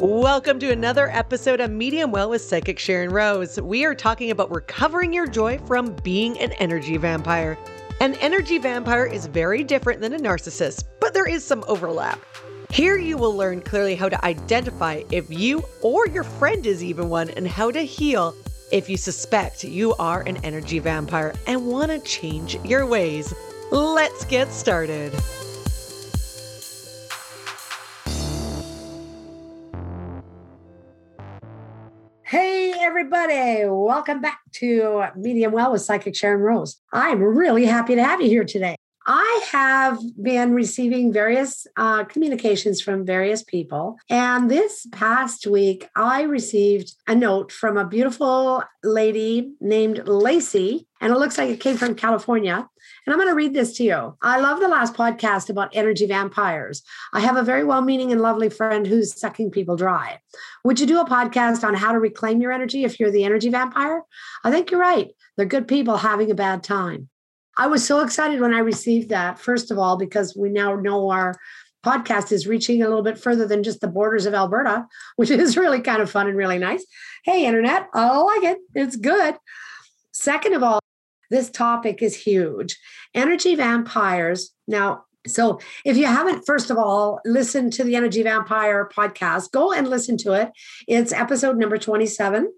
Welcome to another episode of Medium Well with Psychic Sharon Rose. We are talking about recovering your joy from being an energy vampire. An energy vampire is very different than a narcissist, but there is some overlap. Here you will learn clearly how to identify if you or your friend is even one and how to heal if you suspect you are an energy vampire and want to change your ways. Let's get started. Hey, everybody. Welcome back to Medium Well with Psychic Sharon Rose. I'm really happy to have you here today. I have been receiving various uh, communications from various people. And this past week, I received a note from a beautiful lady named Lacey. And it looks like it came from California. And I'm going to read this to you. I love the last podcast about energy vampires. I have a very well meaning and lovely friend who's sucking people dry. Would you do a podcast on how to reclaim your energy if you're the energy vampire? I think you're right. They're good people having a bad time. I was so excited when I received that, first of all, because we now know our podcast is reaching a little bit further than just the borders of Alberta, which is really kind of fun and really nice. Hey, internet, oh, I like it. It's good. Second of all, this topic is huge. Energy vampires. Now, so if you haven't, first of all, listened to the Energy Vampire podcast, go and listen to it. It's episode number 27.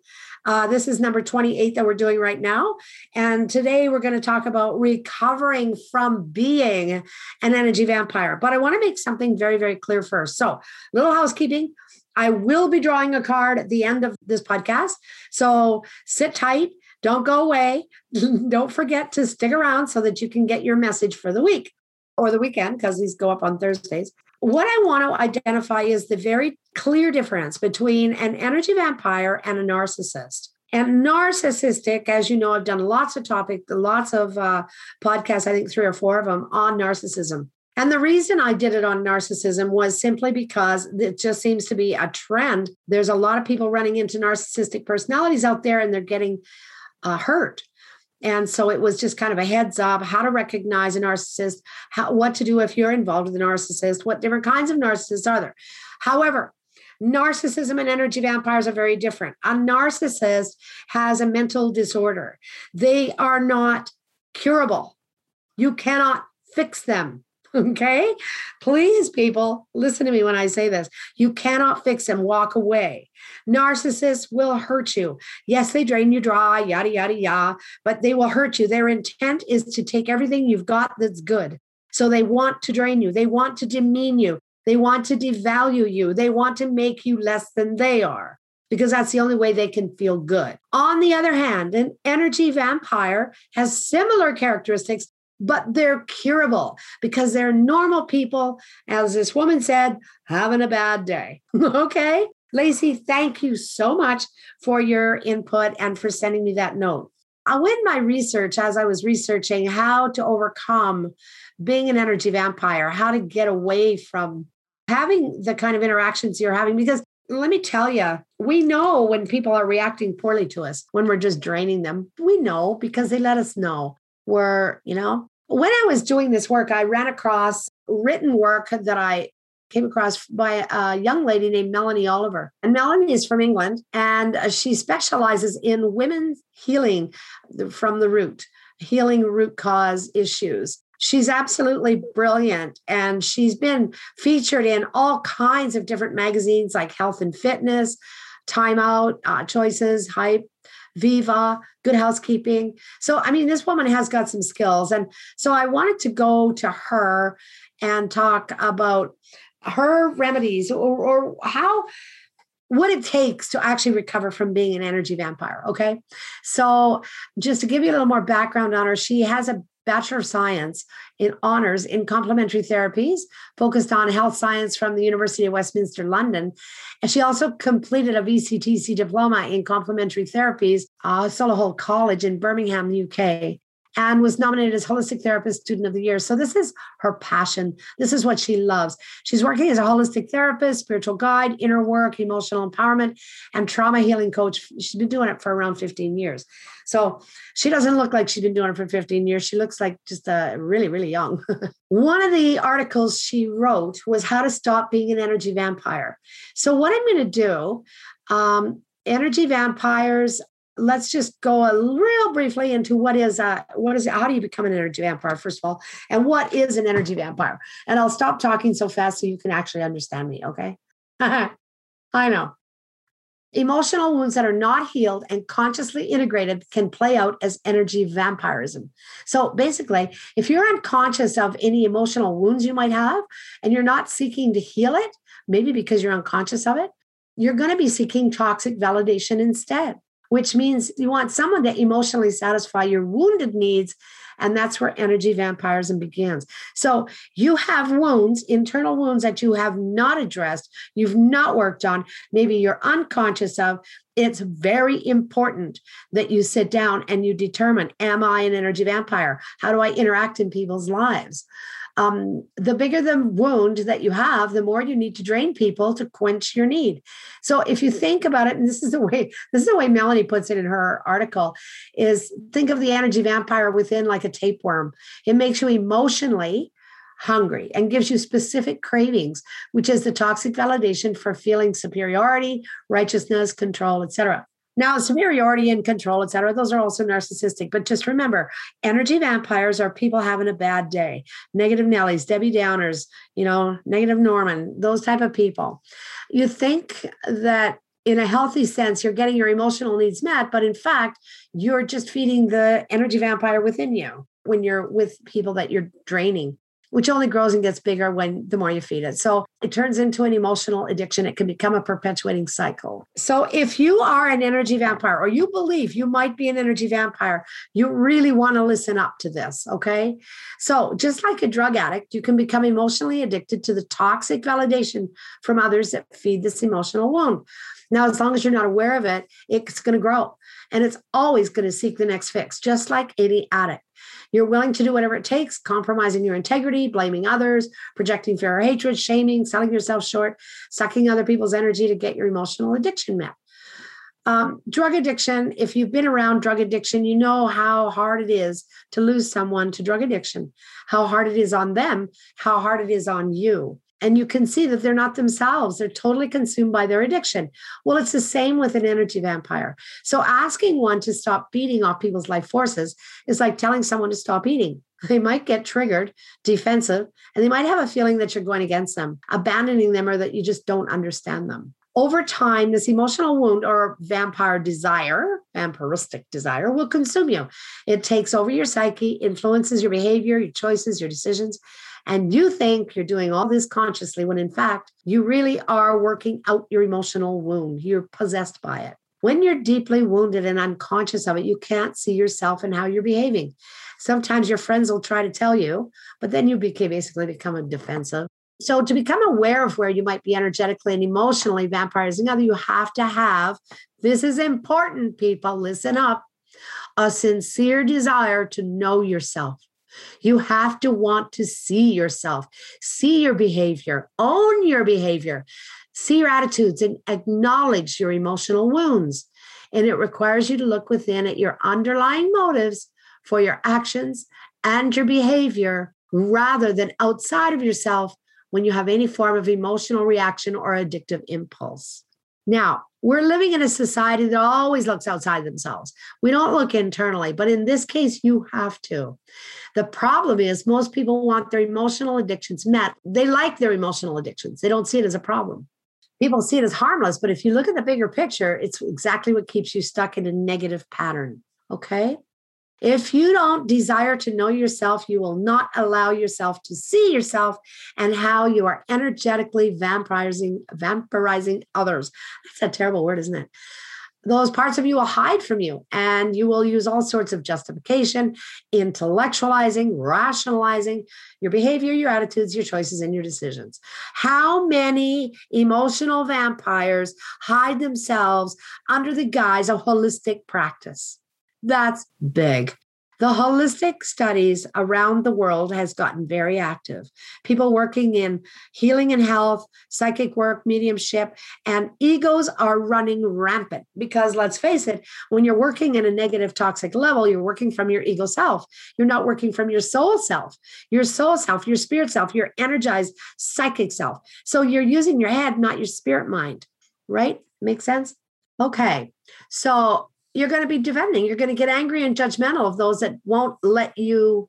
Uh, this is number 28 that we're doing right now. And today we're going to talk about recovering from being an energy vampire. But I want to make something very, very clear first. So, little housekeeping. I will be drawing a card at the end of this podcast. So sit tight. Don't go away. Don't forget to stick around so that you can get your message for the week or the weekend because these go up on Thursdays. What I want to identify is the very clear difference between an energy vampire and a narcissist. And narcissistic, as you know, I've done lots of topic, lots of uh, podcasts, I think three or four of them on narcissism. And the reason I did it on narcissism was simply because it just seems to be a trend. There's a lot of people running into narcissistic personalities out there and they're getting uh, hurt. And so it was just kind of a heads up how to recognize a narcissist, how, what to do if you're involved with a narcissist, what different kinds of narcissists are there. However, narcissism and energy vampires are very different. A narcissist has a mental disorder, they are not curable. You cannot fix them. Okay. Please, people, listen to me when I say this. You cannot fix them. Walk away. Narcissists will hurt you. Yes, they drain you dry, yada, yada, yada, but they will hurt you. Their intent is to take everything you've got that's good. So they want to drain you, they want to demean you, they want to devalue you, they want to make you less than they are because that's the only way they can feel good. On the other hand, an energy vampire has similar characteristics but they're curable because they're normal people, as this woman said, having a bad day. okay. Lacey, thank you so much for your input and for sending me that note. I went my research as I was researching how to overcome being an energy vampire, how to get away from having the kind of interactions you're having. Because let me tell you, we know when people are reacting poorly to us, when we're just draining them. We know because they let us know. We're, you know, when I was doing this work, I ran across written work that I came across by a young lady named Melanie Oliver. And Melanie is from England and uh, she specializes in women's healing from the root, healing root cause issues. She's absolutely brilliant and she's been featured in all kinds of different magazines like Health and Fitness, Time Out, uh, Choices, Hype, Viva, Good Housekeeping. So, I mean, this woman has got some skills. And so I wanted to go to her and talk about her remedies or, or how what it takes to actually recover from being an energy vampire. Okay. So, just to give you a little more background on her, she has a Bachelor of Science in honors in complementary therapies, focused on health science from the University of Westminster, London. And she also completed a VCTC diploma in complementary therapies, uh, Solihull College in Birmingham, UK. And was nominated as Holistic Therapist Student of the Year. So, this is her passion. This is what she loves. She's working as a holistic therapist, spiritual guide, inner work, emotional empowerment, and trauma healing coach. She's been doing it for around 15 years. So, she doesn't look like she's been doing it for 15 years. She looks like just uh, really, really young. One of the articles she wrote was How to Stop Being an Energy Vampire. So, what I'm going to do, um, energy vampires let's just go a real briefly into what is uh what is how do you become an energy vampire first of all and what is an energy vampire? And i'll stop talking so fast so you can actually understand me okay? I know. Emotional wounds that are not healed and consciously integrated can play out as energy vampirism. So basically if you're unconscious of any emotional wounds you might have and you're not seeking to heal it maybe because you're unconscious of it you're going to be seeking toxic validation instead which means you want someone to emotionally satisfy your wounded needs. And that's where energy vampirism begins. So you have wounds, internal wounds that you have not addressed, you've not worked on, maybe you're unconscious of. It's very important that you sit down and you determine Am I an energy vampire? How do I interact in people's lives? Um, the bigger the wound that you have, the more you need to drain people to quench your need. So if you think about it, and this is the way this is the way Melanie puts it in her article, is think of the energy vampire within like a tapeworm. It makes you emotionally hungry and gives you specific cravings, which is the toxic validation for feeling superiority, righteousness, control, etc. Now, superiority and control, et cetera, those are also narcissistic. But just remember, energy vampires are people having a bad day, negative Nellies, Debbie Downers, you know, negative Norman, those type of people. You think that in a healthy sense, you're getting your emotional needs met, but in fact, you're just feeding the energy vampire within you when you're with people that you're draining which only grows and gets bigger when the more you feed it. So it turns into an emotional addiction. It can become a perpetuating cycle. So if you are an energy vampire or you believe you might be an energy vampire, you really want to listen up to this. Okay. So just like a drug addict, you can become emotionally addicted to the toxic validation from others that feed this emotional wound. Now, as long as you're not aware of it, it's going to grow and it's always going to seek the next fix, just like any addict. You're willing to do whatever it takes, compromising your integrity, blaming others, projecting fear or hatred, shaming, selling yourself short, sucking other people's energy to get your emotional addiction met. Um, drug addiction, if you've been around drug addiction, you know how hard it is to lose someone to drug addiction, how hard it is on them, how hard it is on you and you can see that they're not themselves. They're totally consumed by their addiction. Well, it's the same with an energy vampire. So asking one to stop beating off people's life forces is like telling someone to stop eating. They might get triggered, defensive, and they might have a feeling that you're going against them, abandoning them, or that you just don't understand them. Over time, this emotional wound or vampire desire, vampiristic desire, will consume you. It takes over your psyche, influences your behavior, your choices, your decisions, and you think you're doing all this consciously when in fact you really are working out your emotional wound. You're possessed by it. When you're deeply wounded and unconscious of it, you can't see yourself and how you're behaving. Sometimes your friends will try to tell you, but then you basically become defensive. So to become aware of where you might be energetically and emotionally vampirizing other, you have to have this is important, people. Listen up. A sincere desire to know yourself. You have to want to see yourself, see your behavior, own your behavior, see your attitudes, and acknowledge your emotional wounds. And it requires you to look within at your underlying motives for your actions and your behavior rather than outside of yourself when you have any form of emotional reaction or addictive impulse. Now, we're living in a society that always looks outside themselves. We don't look internally, but in this case, you have to. The problem is, most people want their emotional addictions met. They like their emotional addictions, they don't see it as a problem. People see it as harmless, but if you look at the bigger picture, it's exactly what keeps you stuck in a negative pattern. Okay. If you don't desire to know yourself, you will not allow yourself to see yourself and how you are energetically vampirizing, vampirizing others. That's a terrible word, isn't it? Those parts of you will hide from you, and you will use all sorts of justification, intellectualizing, rationalizing your behavior, your attitudes, your choices, and your decisions. How many emotional vampires hide themselves under the guise of holistic practice? That's big. The holistic studies around the world has gotten very active. People working in healing and health, psychic work, mediumship, and egos are running rampant because let's face it, when you're working in a negative toxic level, you're working from your ego self. You're not working from your soul self, your soul self, your spirit self, your energized psychic self. So you're using your head, not your spirit mind, right? Make sense? Okay. So you're going to be defending. You're going to get angry and judgmental of those that won't let you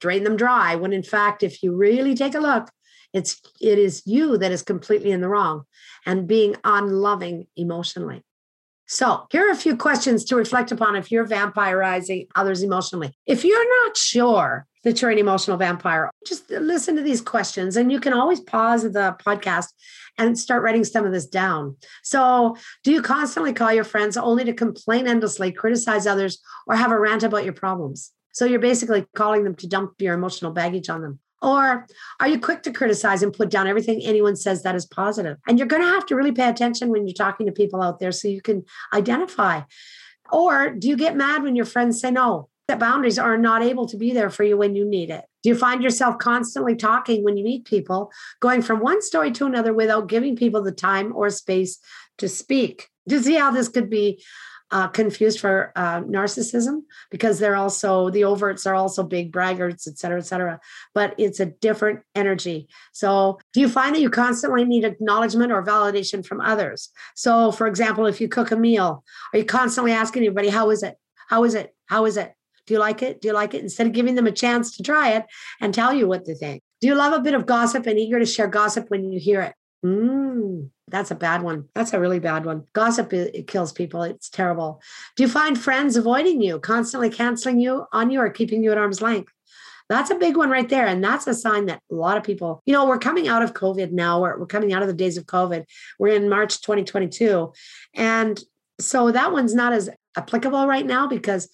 drain them dry. When in fact, if you really take a look, it's it is you that is completely in the wrong and being unloving emotionally. So, here are a few questions to reflect upon if you're vampirizing others emotionally. If you're not sure that you're an emotional vampire, just listen to these questions and you can always pause the podcast and start writing some of this down. So, do you constantly call your friends only to complain endlessly, criticize others, or have a rant about your problems? So, you're basically calling them to dump your emotional baggage on them. Or are you quick to criticize and put down everything anyone says that is positive? And you're going to have to really pay attention when you're talking to people out there so you can identify. Or do you get mad when your friends say no? That boundaries are not able to be there for you when you need it. Do you find yourself constantly talking when you meet people, going from one story to another without giving people the time or space to speak? Do you see how this could be uh, confused for uh, narcissism because they're also the overts are also big braggarts, et cetera, et cetera. But it's a different energy. So, do you find that you constantly need acknowledgement or validation from others? So, for example, if you cook a meal, are you constantly asking everybody, "How is it? How is it? How is it?" Do you like it? Do you like it? Instead of giving them a chance to try it and tell you what they think. Do you love a bit of gossip and eager to share gossip when you hear it? Mm, that's a bad one. That's a really bad one. Gossip it, it kills people. It's terrible. Do you find friends avoiding you, constantly canceling you on you, or keeping you at arm's length? That's a big one right there. And that's a sign that a lot of people, you know, we're coming out of COVID now. We're, we're coming out of the days of COVID. We're in March 2022. And so that one's not as applicable right now because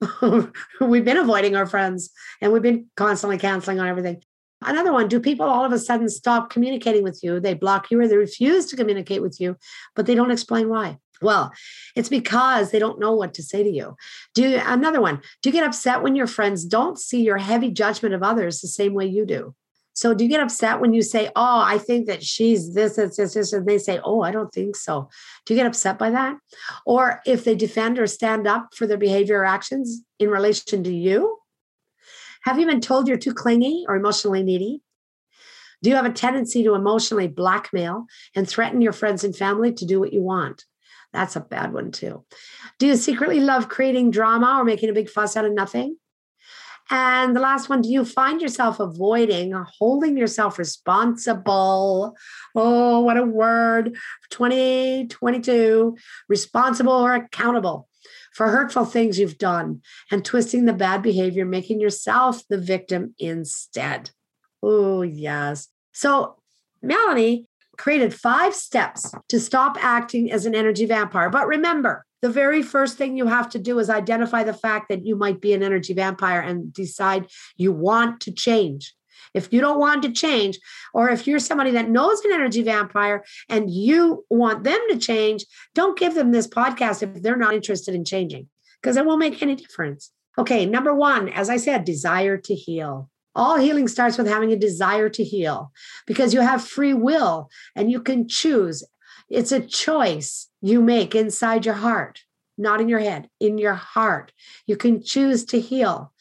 we've been avoiding our friends and we've been constantly canceling on everything. Another one, do people all of a sudden stop communicating with you? They block you or they refuse to communicate with you, but they don't explain why. Well, it's because they don't know what to say to you. Do you, another one, do you get upset when your friends don't see your heavy judgment of others the same way you do? So do you get upset when you say, "Oh, I think that she's this, this, this, this," and they say, "Oh, I don't think so"? Do you get upset by that? Or if they defend or stand up for their behavior or actions in relation to you? Have you been told you're too clingy or emotionally needy? Do you have a tendency to emotionally blackmail and threaten your friends and family to do what you want? That's a bad one, too. Do you secretly love creating drama or making a big fuss out of nothing? And the last one, do you find yourself avoiding or holding yourself responsible? Oh, what a word. 2022, responsible or accountable for hurtful things you've done and twisting the bad behavior, making yourself the victim instead. Oh, yes. So, Melanie created five steps to stop acting as an energy vampire. But remember, the very first thing you have to do is identify the fact that you might be an energy vampire and decide you want to change. If you don't want to change, or if you're somebody that knows an energy vampire and you want them to change, don't give them this podcast if they're not interested in changing, because it won't make any difference. Okay, number one, as I said, desire to heal. All healing starts with having a desire to heal because you have free will and you can choose. It's a choice you make inside your heart, not in your head, in your heart. You can choose to heal.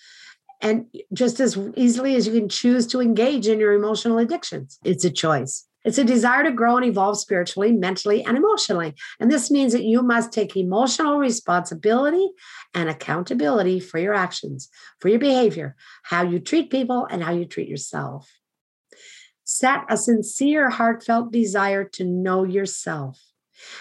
And just as easily as you can choose to engage in your emotional addictions, it's a choice. It's a desire to grow and evolve spiritually, mentally, and emotionally. And this means that you must take emotional responsibility and accountability for your actions, for your behavior, how you treat people, and how you treat yourself. Set a sincere, heartfelt desire to know yourself.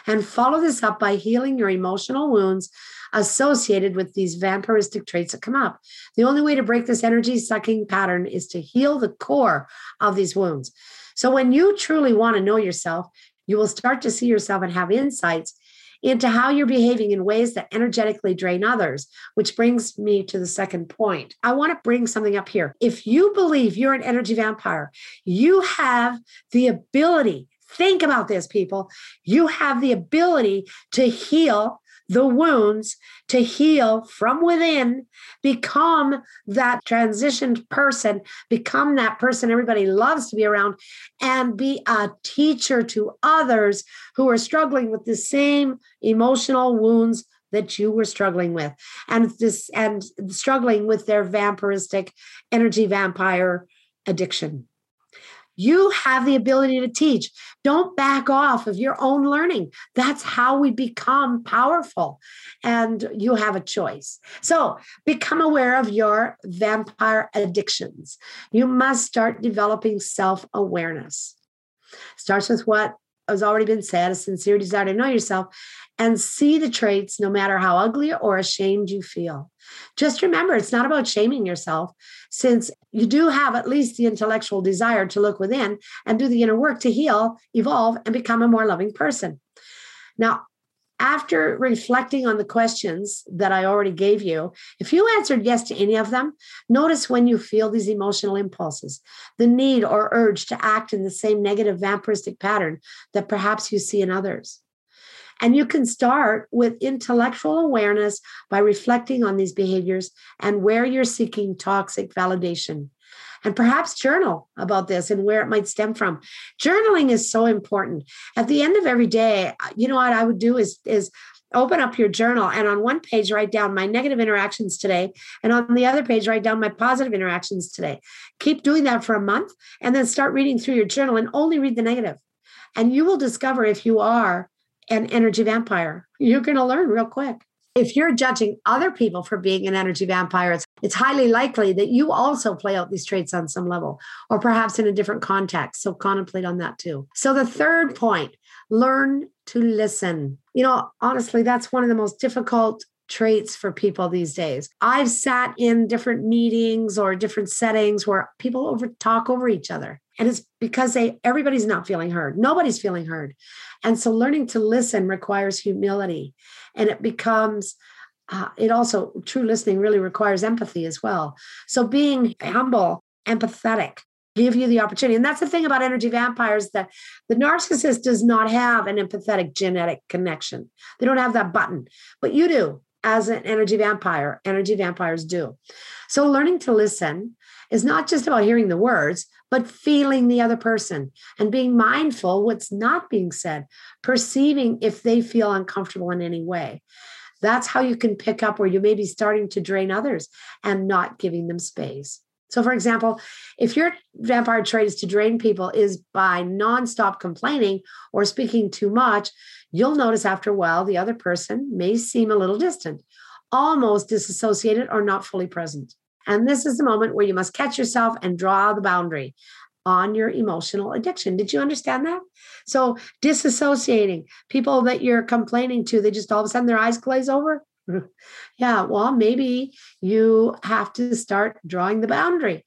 And follow this up by healing your emotional wounds associated with these vampiristic traits that come up. The only way to break this energy sucking pattern is to heal the core of these wounds. So, when you truly want to know yourself, you will start to see yourself and have insights into how you're behaving in ways that energetically drain others, which brings me to the second point. I want to bring something up here. If you believe you're an energy vampire, you have the ability Think about this, people. You have the ability to heal the wounds to heal from within, become that transitioned person, become that person everybody loves to be around, and be a teacher to others who are struggling with the same emotional wounds that you were struggling with. And this and struggling with their vampiristic energy vampire addiction you have the ability to teach. Don't back off of your own learning. That's how we become powerful. And you have a choice. So become aware of your vampire addictions. You must start developing self awareness. Starts with what has already been said a sincere desire to know yourself and see the traits no matter how ugly or ashamed you feel. Just remember, it's not about shaming yourself, since you do have at least the intellectual desire to look within and do the inner work to heal, evolve, and become a more loving person. Now, after reflecting on the questions that I already gave you, if you answered yes to any of them, notice when you feel these emotional impulses, the need or urge to act in the same negative vampiristic pattern that perhaps you see in others. And you can start with intellectual awareness by reflecting on these behaviors and where you're seeking toxic validation. And perhaps journal about this and where it might stem from. Journaling is so important. At the end of every day, you know what I would do is, is open up your journal and on one page write down my negative interactions today and on the other page write down my positive interactions today keep doing that for a month and then start reading through your journal and only read the negative and you will discover if you are an energy vampire. You're going to learn real quick. If you're judging other people for being an energy vampire, it's, it's highly likely that you also play out these traits on some level, or perhaps in a different context. So contemplate on that too. So, the third point learn to listen. You know, honestly, that's one of the most difficult traits for people these days. I've sat in different meetings or different settings where people over talk over each other. And it's because they everybody's not feeling heard. Nobody's feeling heard. And so learning to listen requires humility. And it becomes uh, it also true listening really requires empathy as well. So being humble, empathetic, give you the opportunity. And that's the thing about energy vampires that the narcissist does not have an empathetic genetic connection. They don't have that button, but you do as an energy vampire. Energy vampires do. So learning to listen is not just about hearing the words, but feeling the other person and being mindful what's not being said, perceiving if they feel uncomfortable in any way. That's how you can pick up where you may be starting to drain others and not giving them space. So, for example, if your vampire trait is to drain people is by nonstop complaining or speaking too much, you'll notice after a while the other person may seem a little distant, almost disassociated or not fully present. And this is the moment where you must catch yourself and draw the boundary on your emotional addiction. Did you understand that? So, disassociating people that you're complaining to, they just all of a sudden their eyes glaze over. yeah, well, maybe you have to start drawing the boundary.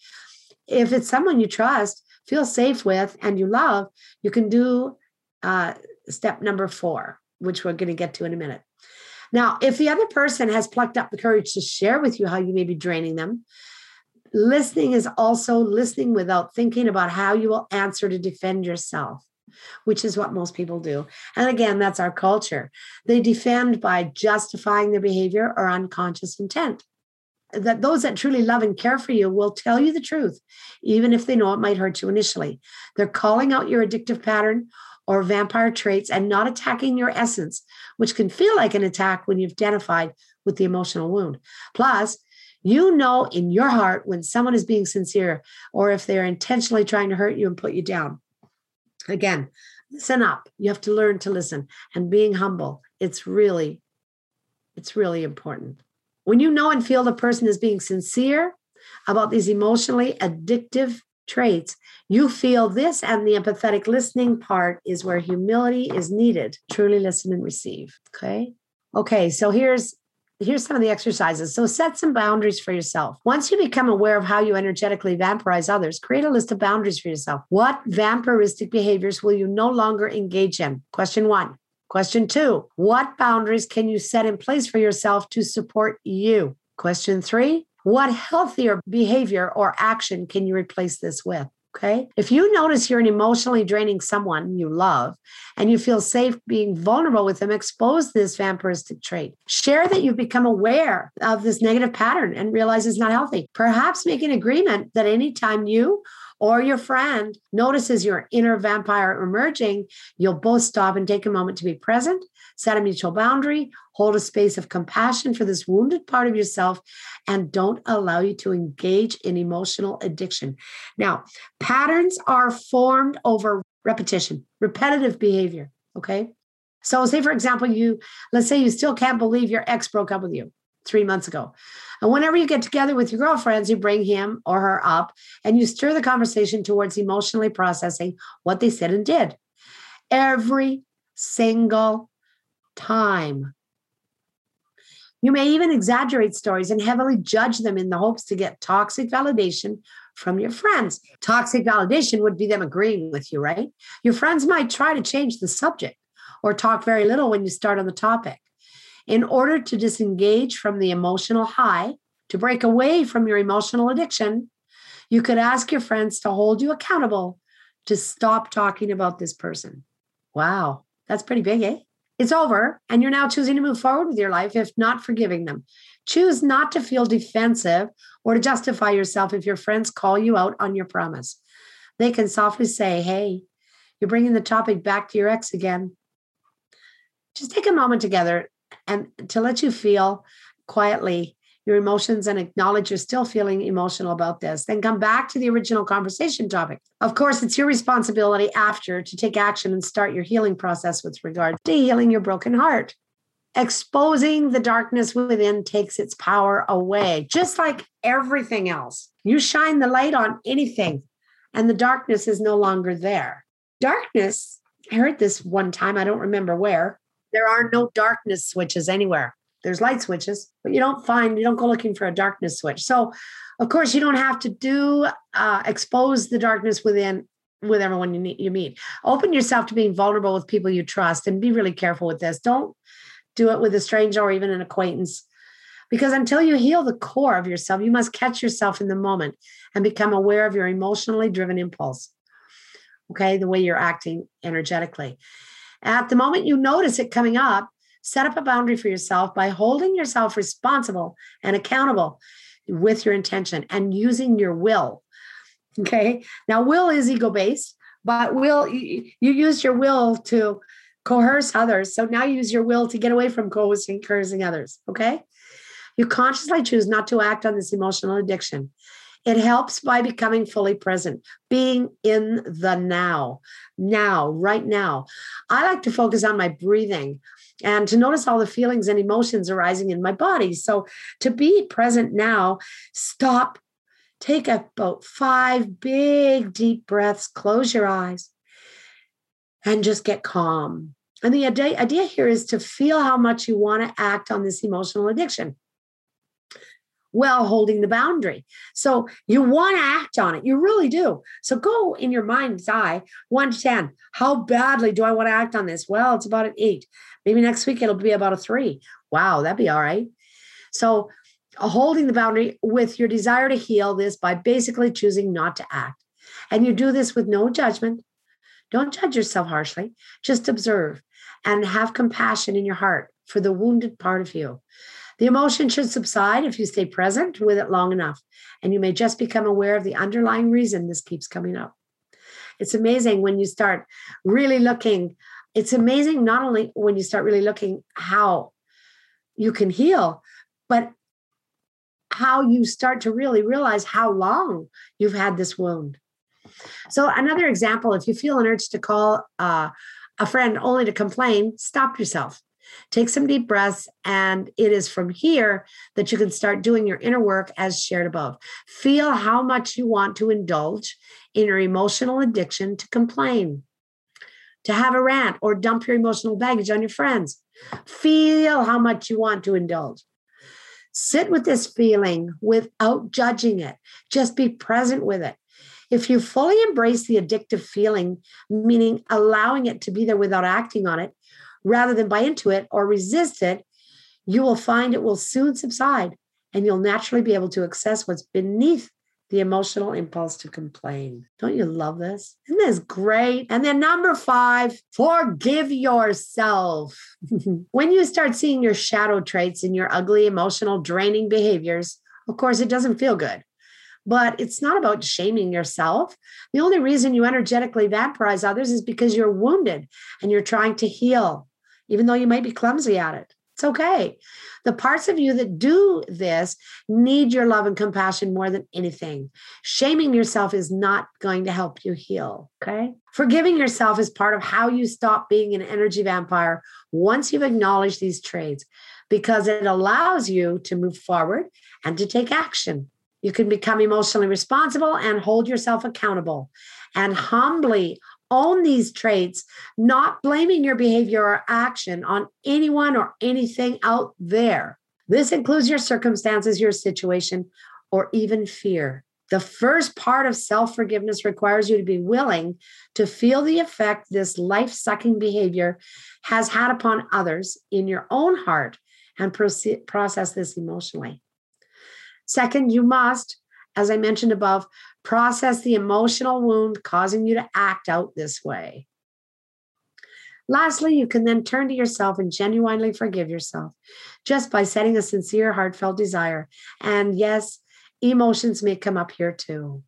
If it's someone you trust, feel safe with, and you love, you can do uh, step number four, which we're going to get to in a minute. Now, if the other person has plucked up the courage to share with you how you may be draining them, listening is also listening without thinking about how you will answer to defend yourself, which is what most people do. And again, that's our culture. They defend by justifying their behavior or unconscious intent. That those that truly love and care for you will tell you the truth, even if they know it might hurt you initially. They're calling out your addictive pattern or vampire traits and not attacking your essence, which can feel like an attack when you've identified with the emotional wound. Plus, you know in your heart when someone is being sincere or if they're intentionally trying to hurt you and put you down. Again, listen up. You have to learn to listen and being humble. It's really, it's really important. When you know and feel the person is being sincere about these emotionally addictive traits, you feel this and the empathetic listening part is where humility is needed. Truly listen and receive. Okay. Okay. So here's here's some of the exercises. So set some boundaries for yourself. Once you become aware of how you energetically vampirize others, create a list of boundaries for yourself. What vampiristic behaviors will you no longer engage in? Question one. Question two, what boundaries can you set in place for yourself to support you? Question three, what healthier behavior or action can you replace this with? Okay. If you notice you're an emotionally draining someone you love and you feel safe being vulnerable with them, expose this vampiristic trait. Share that you've become aware of this negative pattern and realize it's not healthy. Perhaps make an agreement that anytime you or your friend notices your inner vampire emerging, you'll both stop and take a moment to be present, set a mutual boundary, hold a space of compassion for this wounded part of yourself, and don't allow you to engage in emotional addiction. Now, patterns are formed over repetition, repetitive behavior. Okay. So, say, for example, you, let's say you still can't believe your ex broke up with you three months ago. And whenever you get together with your girlfriends, you bring him or her up and you stir the conversation towards emotionally processing what they said and did. Every single time. You may even exaggerate stories and heavily judge them in the hopes to get toxic validation from your friends. Toxic validation would be them agreeing with you, right? Your friends might try to change the subject or talk very little when you start on the topic. In order to disengage from the emotional high, to break away from your emotional addiction, you could ask your friends to hold you accountable to stop talking about this person. Wow, that's pretty big, eh? It's over, and you're now choosing to move forward with your life, if not forgiving them. Choose not to feel defensive or to justify yourself if your friends call you out on your promise. They can softly say, Hey, you're bringing the topic back to your ex again. Just take a moment together and to let you feel quietly your emotions and acknowledge you're still feeling emotional about this. Then come back to the original conversation topic. Of course, it's your responsibility after to take action and start your healing process with regard to healing your broken heart. Exposing the darkness within takes its power away, just like everything else. You shine the light on anything, and the darkness is no longer there. Darkness, I heard this one time, I don't remember where, there are no darkness switches anywhere. There's light switches, but you don't find, you don't go looking for a darkness switch. So, of course, you don't have to do uh, expose the darkness within with everyone you, need, you meet. Open yourself to being vulnerable with people you trust and be really careful with this. Don't do it with a stranger or even an acquaintance. Because until you heal the core of yourself, you must catch yourself in the moment and become aware of your emotionally driven impulse. Okay, the way you're acting energetically. At the moment you notice it coming up, set up a boundary for yourself by holding yourself responsible and accountable with your intention and using your will. Okay. Now, will is ego based, but will you, use your will to coerce others. So now use your will to get away from coercing, coercing others. Okay. You consciously choose not to act on this emotional addiction. It helps by becoming fully present, being in the now, now, right now. I like to focus on my breathing and to notice all the feelings and emotions arising in my body. So to be present now, stop, take about five big, deep breaths, close your eyes, and just get calm. And the idea, here is to feel how much you want to act on this emotional addiction while holding the boundary. So you want to act on it. You really do. So go in your mind's eye, one to 10. How badly do I want to act on this? Well, it's about an eight. Maybe next week it'll be about a three. Wow, that'd be all right. So uh, holding the boundary with your desire to heal this by basically choosing not to act. And you do this with no judgment. Don't judge yourself harshly. Just observe and have compassion in your heart for the wounded part of you. The emotion should subside if you stay present with it long enough, and you may just become aware of the underlying reason this keeps coming up. It's amazing when you start really looking. It's amazing not only when you start really looking how you can heal, but how you start to really realize how long you've had this wound. So, another example if you feel an urge to call uh, a friend only to complain, stop yourself. Take some deep breaths, and it is from here that you can start doing your inner work as shared above. Feel how much you want to indulge in your emotional addiction to complain, to have a rant, or dump your emotional baggage on your friends. Feel how much you want to indulge. Sit with this feeling without judging it, just be present with it. If you fully embrace the addictive feeling, meaning allowing it to be there without acting on it, rather than buy into it or resist it, you will find it will soon subside and you'll naturally be able to access what's beneath the emotional impulse to complain. Don't you love this? Isn't this great? And then number five, forgive yourself. when you start seeing your shadow traits and your ugly, emotional, draining behaviors, of course, it doesn't feel good. But it's not about shaming yourself. The only reason you energetically vampirize others is because you're wounded and you're trying to heal, even though you might be clumsy at it. It's okay. The parts of you that do this need your love and compassion more than anything. Shaming yourself is not going to help you heal. Okay. Forgiving yourself is part of how you stop being an energy vampire once you've acknowledged these traits, because it allows you to move forward and to take action. You can become emotionally responsible and hold yourself accountable and humbly own these traits, not blaming your behavior or action on anyone or anything out there. This includes your circumstances, your situation, or even fear. The first part of self forgiveness requires you to be willing to feel the effect this life sucking behavior has had upon others in your own heart and proceed, process this emotionally. Second, you must, as I mentioned above, process the emotional wound causing you to act out this way. Lastly, you can then turn to yourself and genuinely forgive yourself just by setting a sincere, heartfelt desire. And yes, emotions may come up here too.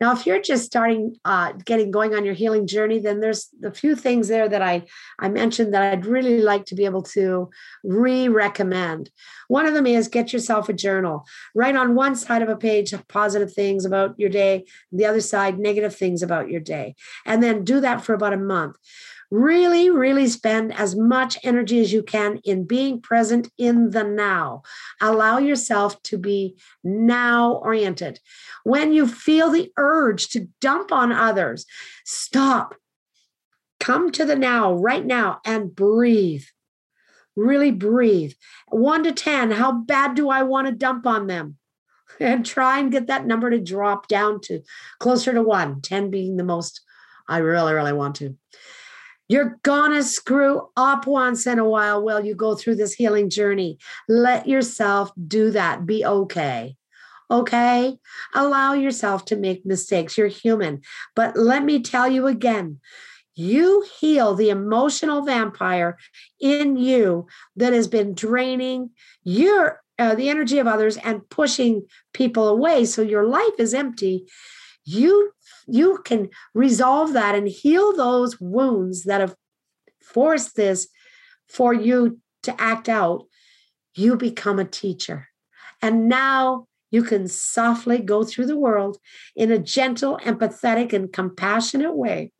Now, if you're just starting, uh, getting going on your healing journey, then there's a few things there that I, I mentioned that I'd really like to be able to re recommend. One of them is get yourself a journal. Write on one side of a page positive things about your day, the other side, negative things about your day. And then do that for about a month. Really, really spend as much energy as you can in being present in the now. Allow yourself to be now oriented. When you feel the urge to dump on others, stop. Come to the now, right now, and breathe. Really breathe. One to 10, how bad do I want to dump on them? And try and get that number to drop down to closer to one, 10 being the most I really, really want to. You're gonna screw up once in a while while you go through this healing journey. Let yourself do that. Be okay. Okay? Allow yourself to make mistakes. You're human. But let me tell you again you heal the emotional vampire in you that has been draining your uh, the energy of others and pushing people away so your life is empty you you can resolve that and heal those wounds that have forced this for you to act out, you become a teacher. And now you can softly go through the world in a gentle, empathetic, and compassionate way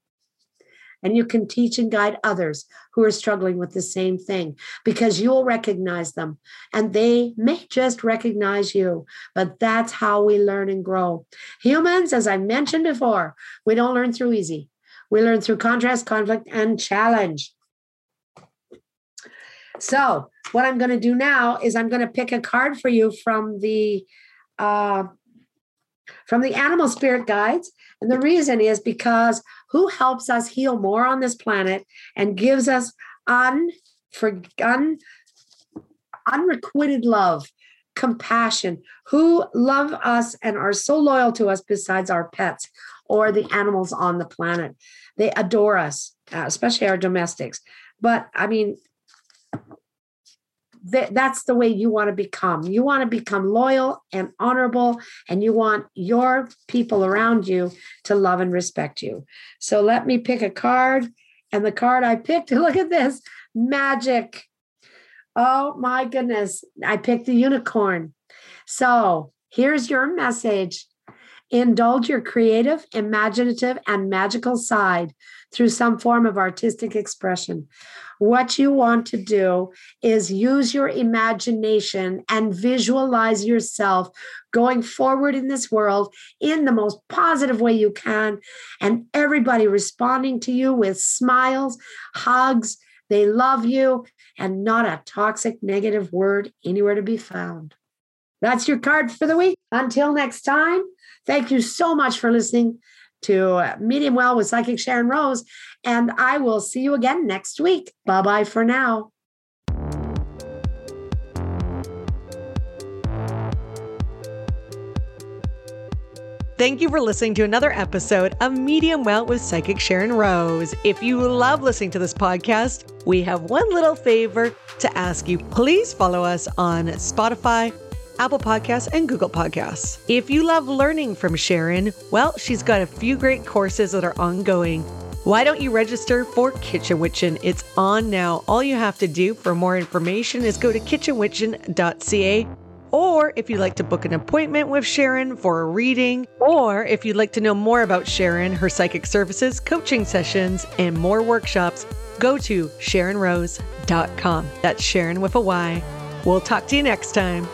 and you can teach and guide others who are struggling with the same thing because you'll recognize them and they may just recognize you. But that's how we learn and grow. Humans, as I mentioned before, we don't learn through easy, we learn through contrast, conflict, and challenge. So, what I'm going to do now is I'm going to pick a card for you from the uh, from the animal spirit guides. And the reason is because who helps us heal more on this planet and gives us un, for, un, unrequited love, compassion, who love us and are so loyal to us besides our pets or the animals on the planet. They adore us, uh, especially our domestics. But I mean, th- that's the way you want to become. You want to become loyal and honorable, and you want your people around you to love and respect you. So let me pick a card. And the card I picked, look at this magic. Oh my goodness. I picked the unicorn. So here's your message Indulge your creative, imaginative, and magical side through some form of artistic expression. What you want to do is use your imagination and visualize yourself going forward in this world in the most positive way you can, and everybody responding to you with smiles, hugs. They love you, and not a toxic negative word anywhere to be found. That's your card for the week. Until next time, thank you so much for listening to Medium Well with Psychic Sharon Rose. And I will see you again next week. Bye bye for now. Thank you for listening to another episode of Medium Well with Psychic Sharon Rose. If you love listening to this podcast, we have one little favor to ask you. Please follow us on Spotify, Apple Podcasts, and Google Podcasts. If you love learning from Sharon, well, she's got a few great courses that are ongoing. Why don't you register for Kitchen Witchin? It's on now. All you have to do for more information is go to kitchenwitchin.ca or if you'd like to book an appointment with Sharon for a reading, or if you'd like to know more about Sharon, her psychic services, coaching sessions, and more workshops, go to SharonRose.com. That's Sharon with a Y. We'll talk to you next time.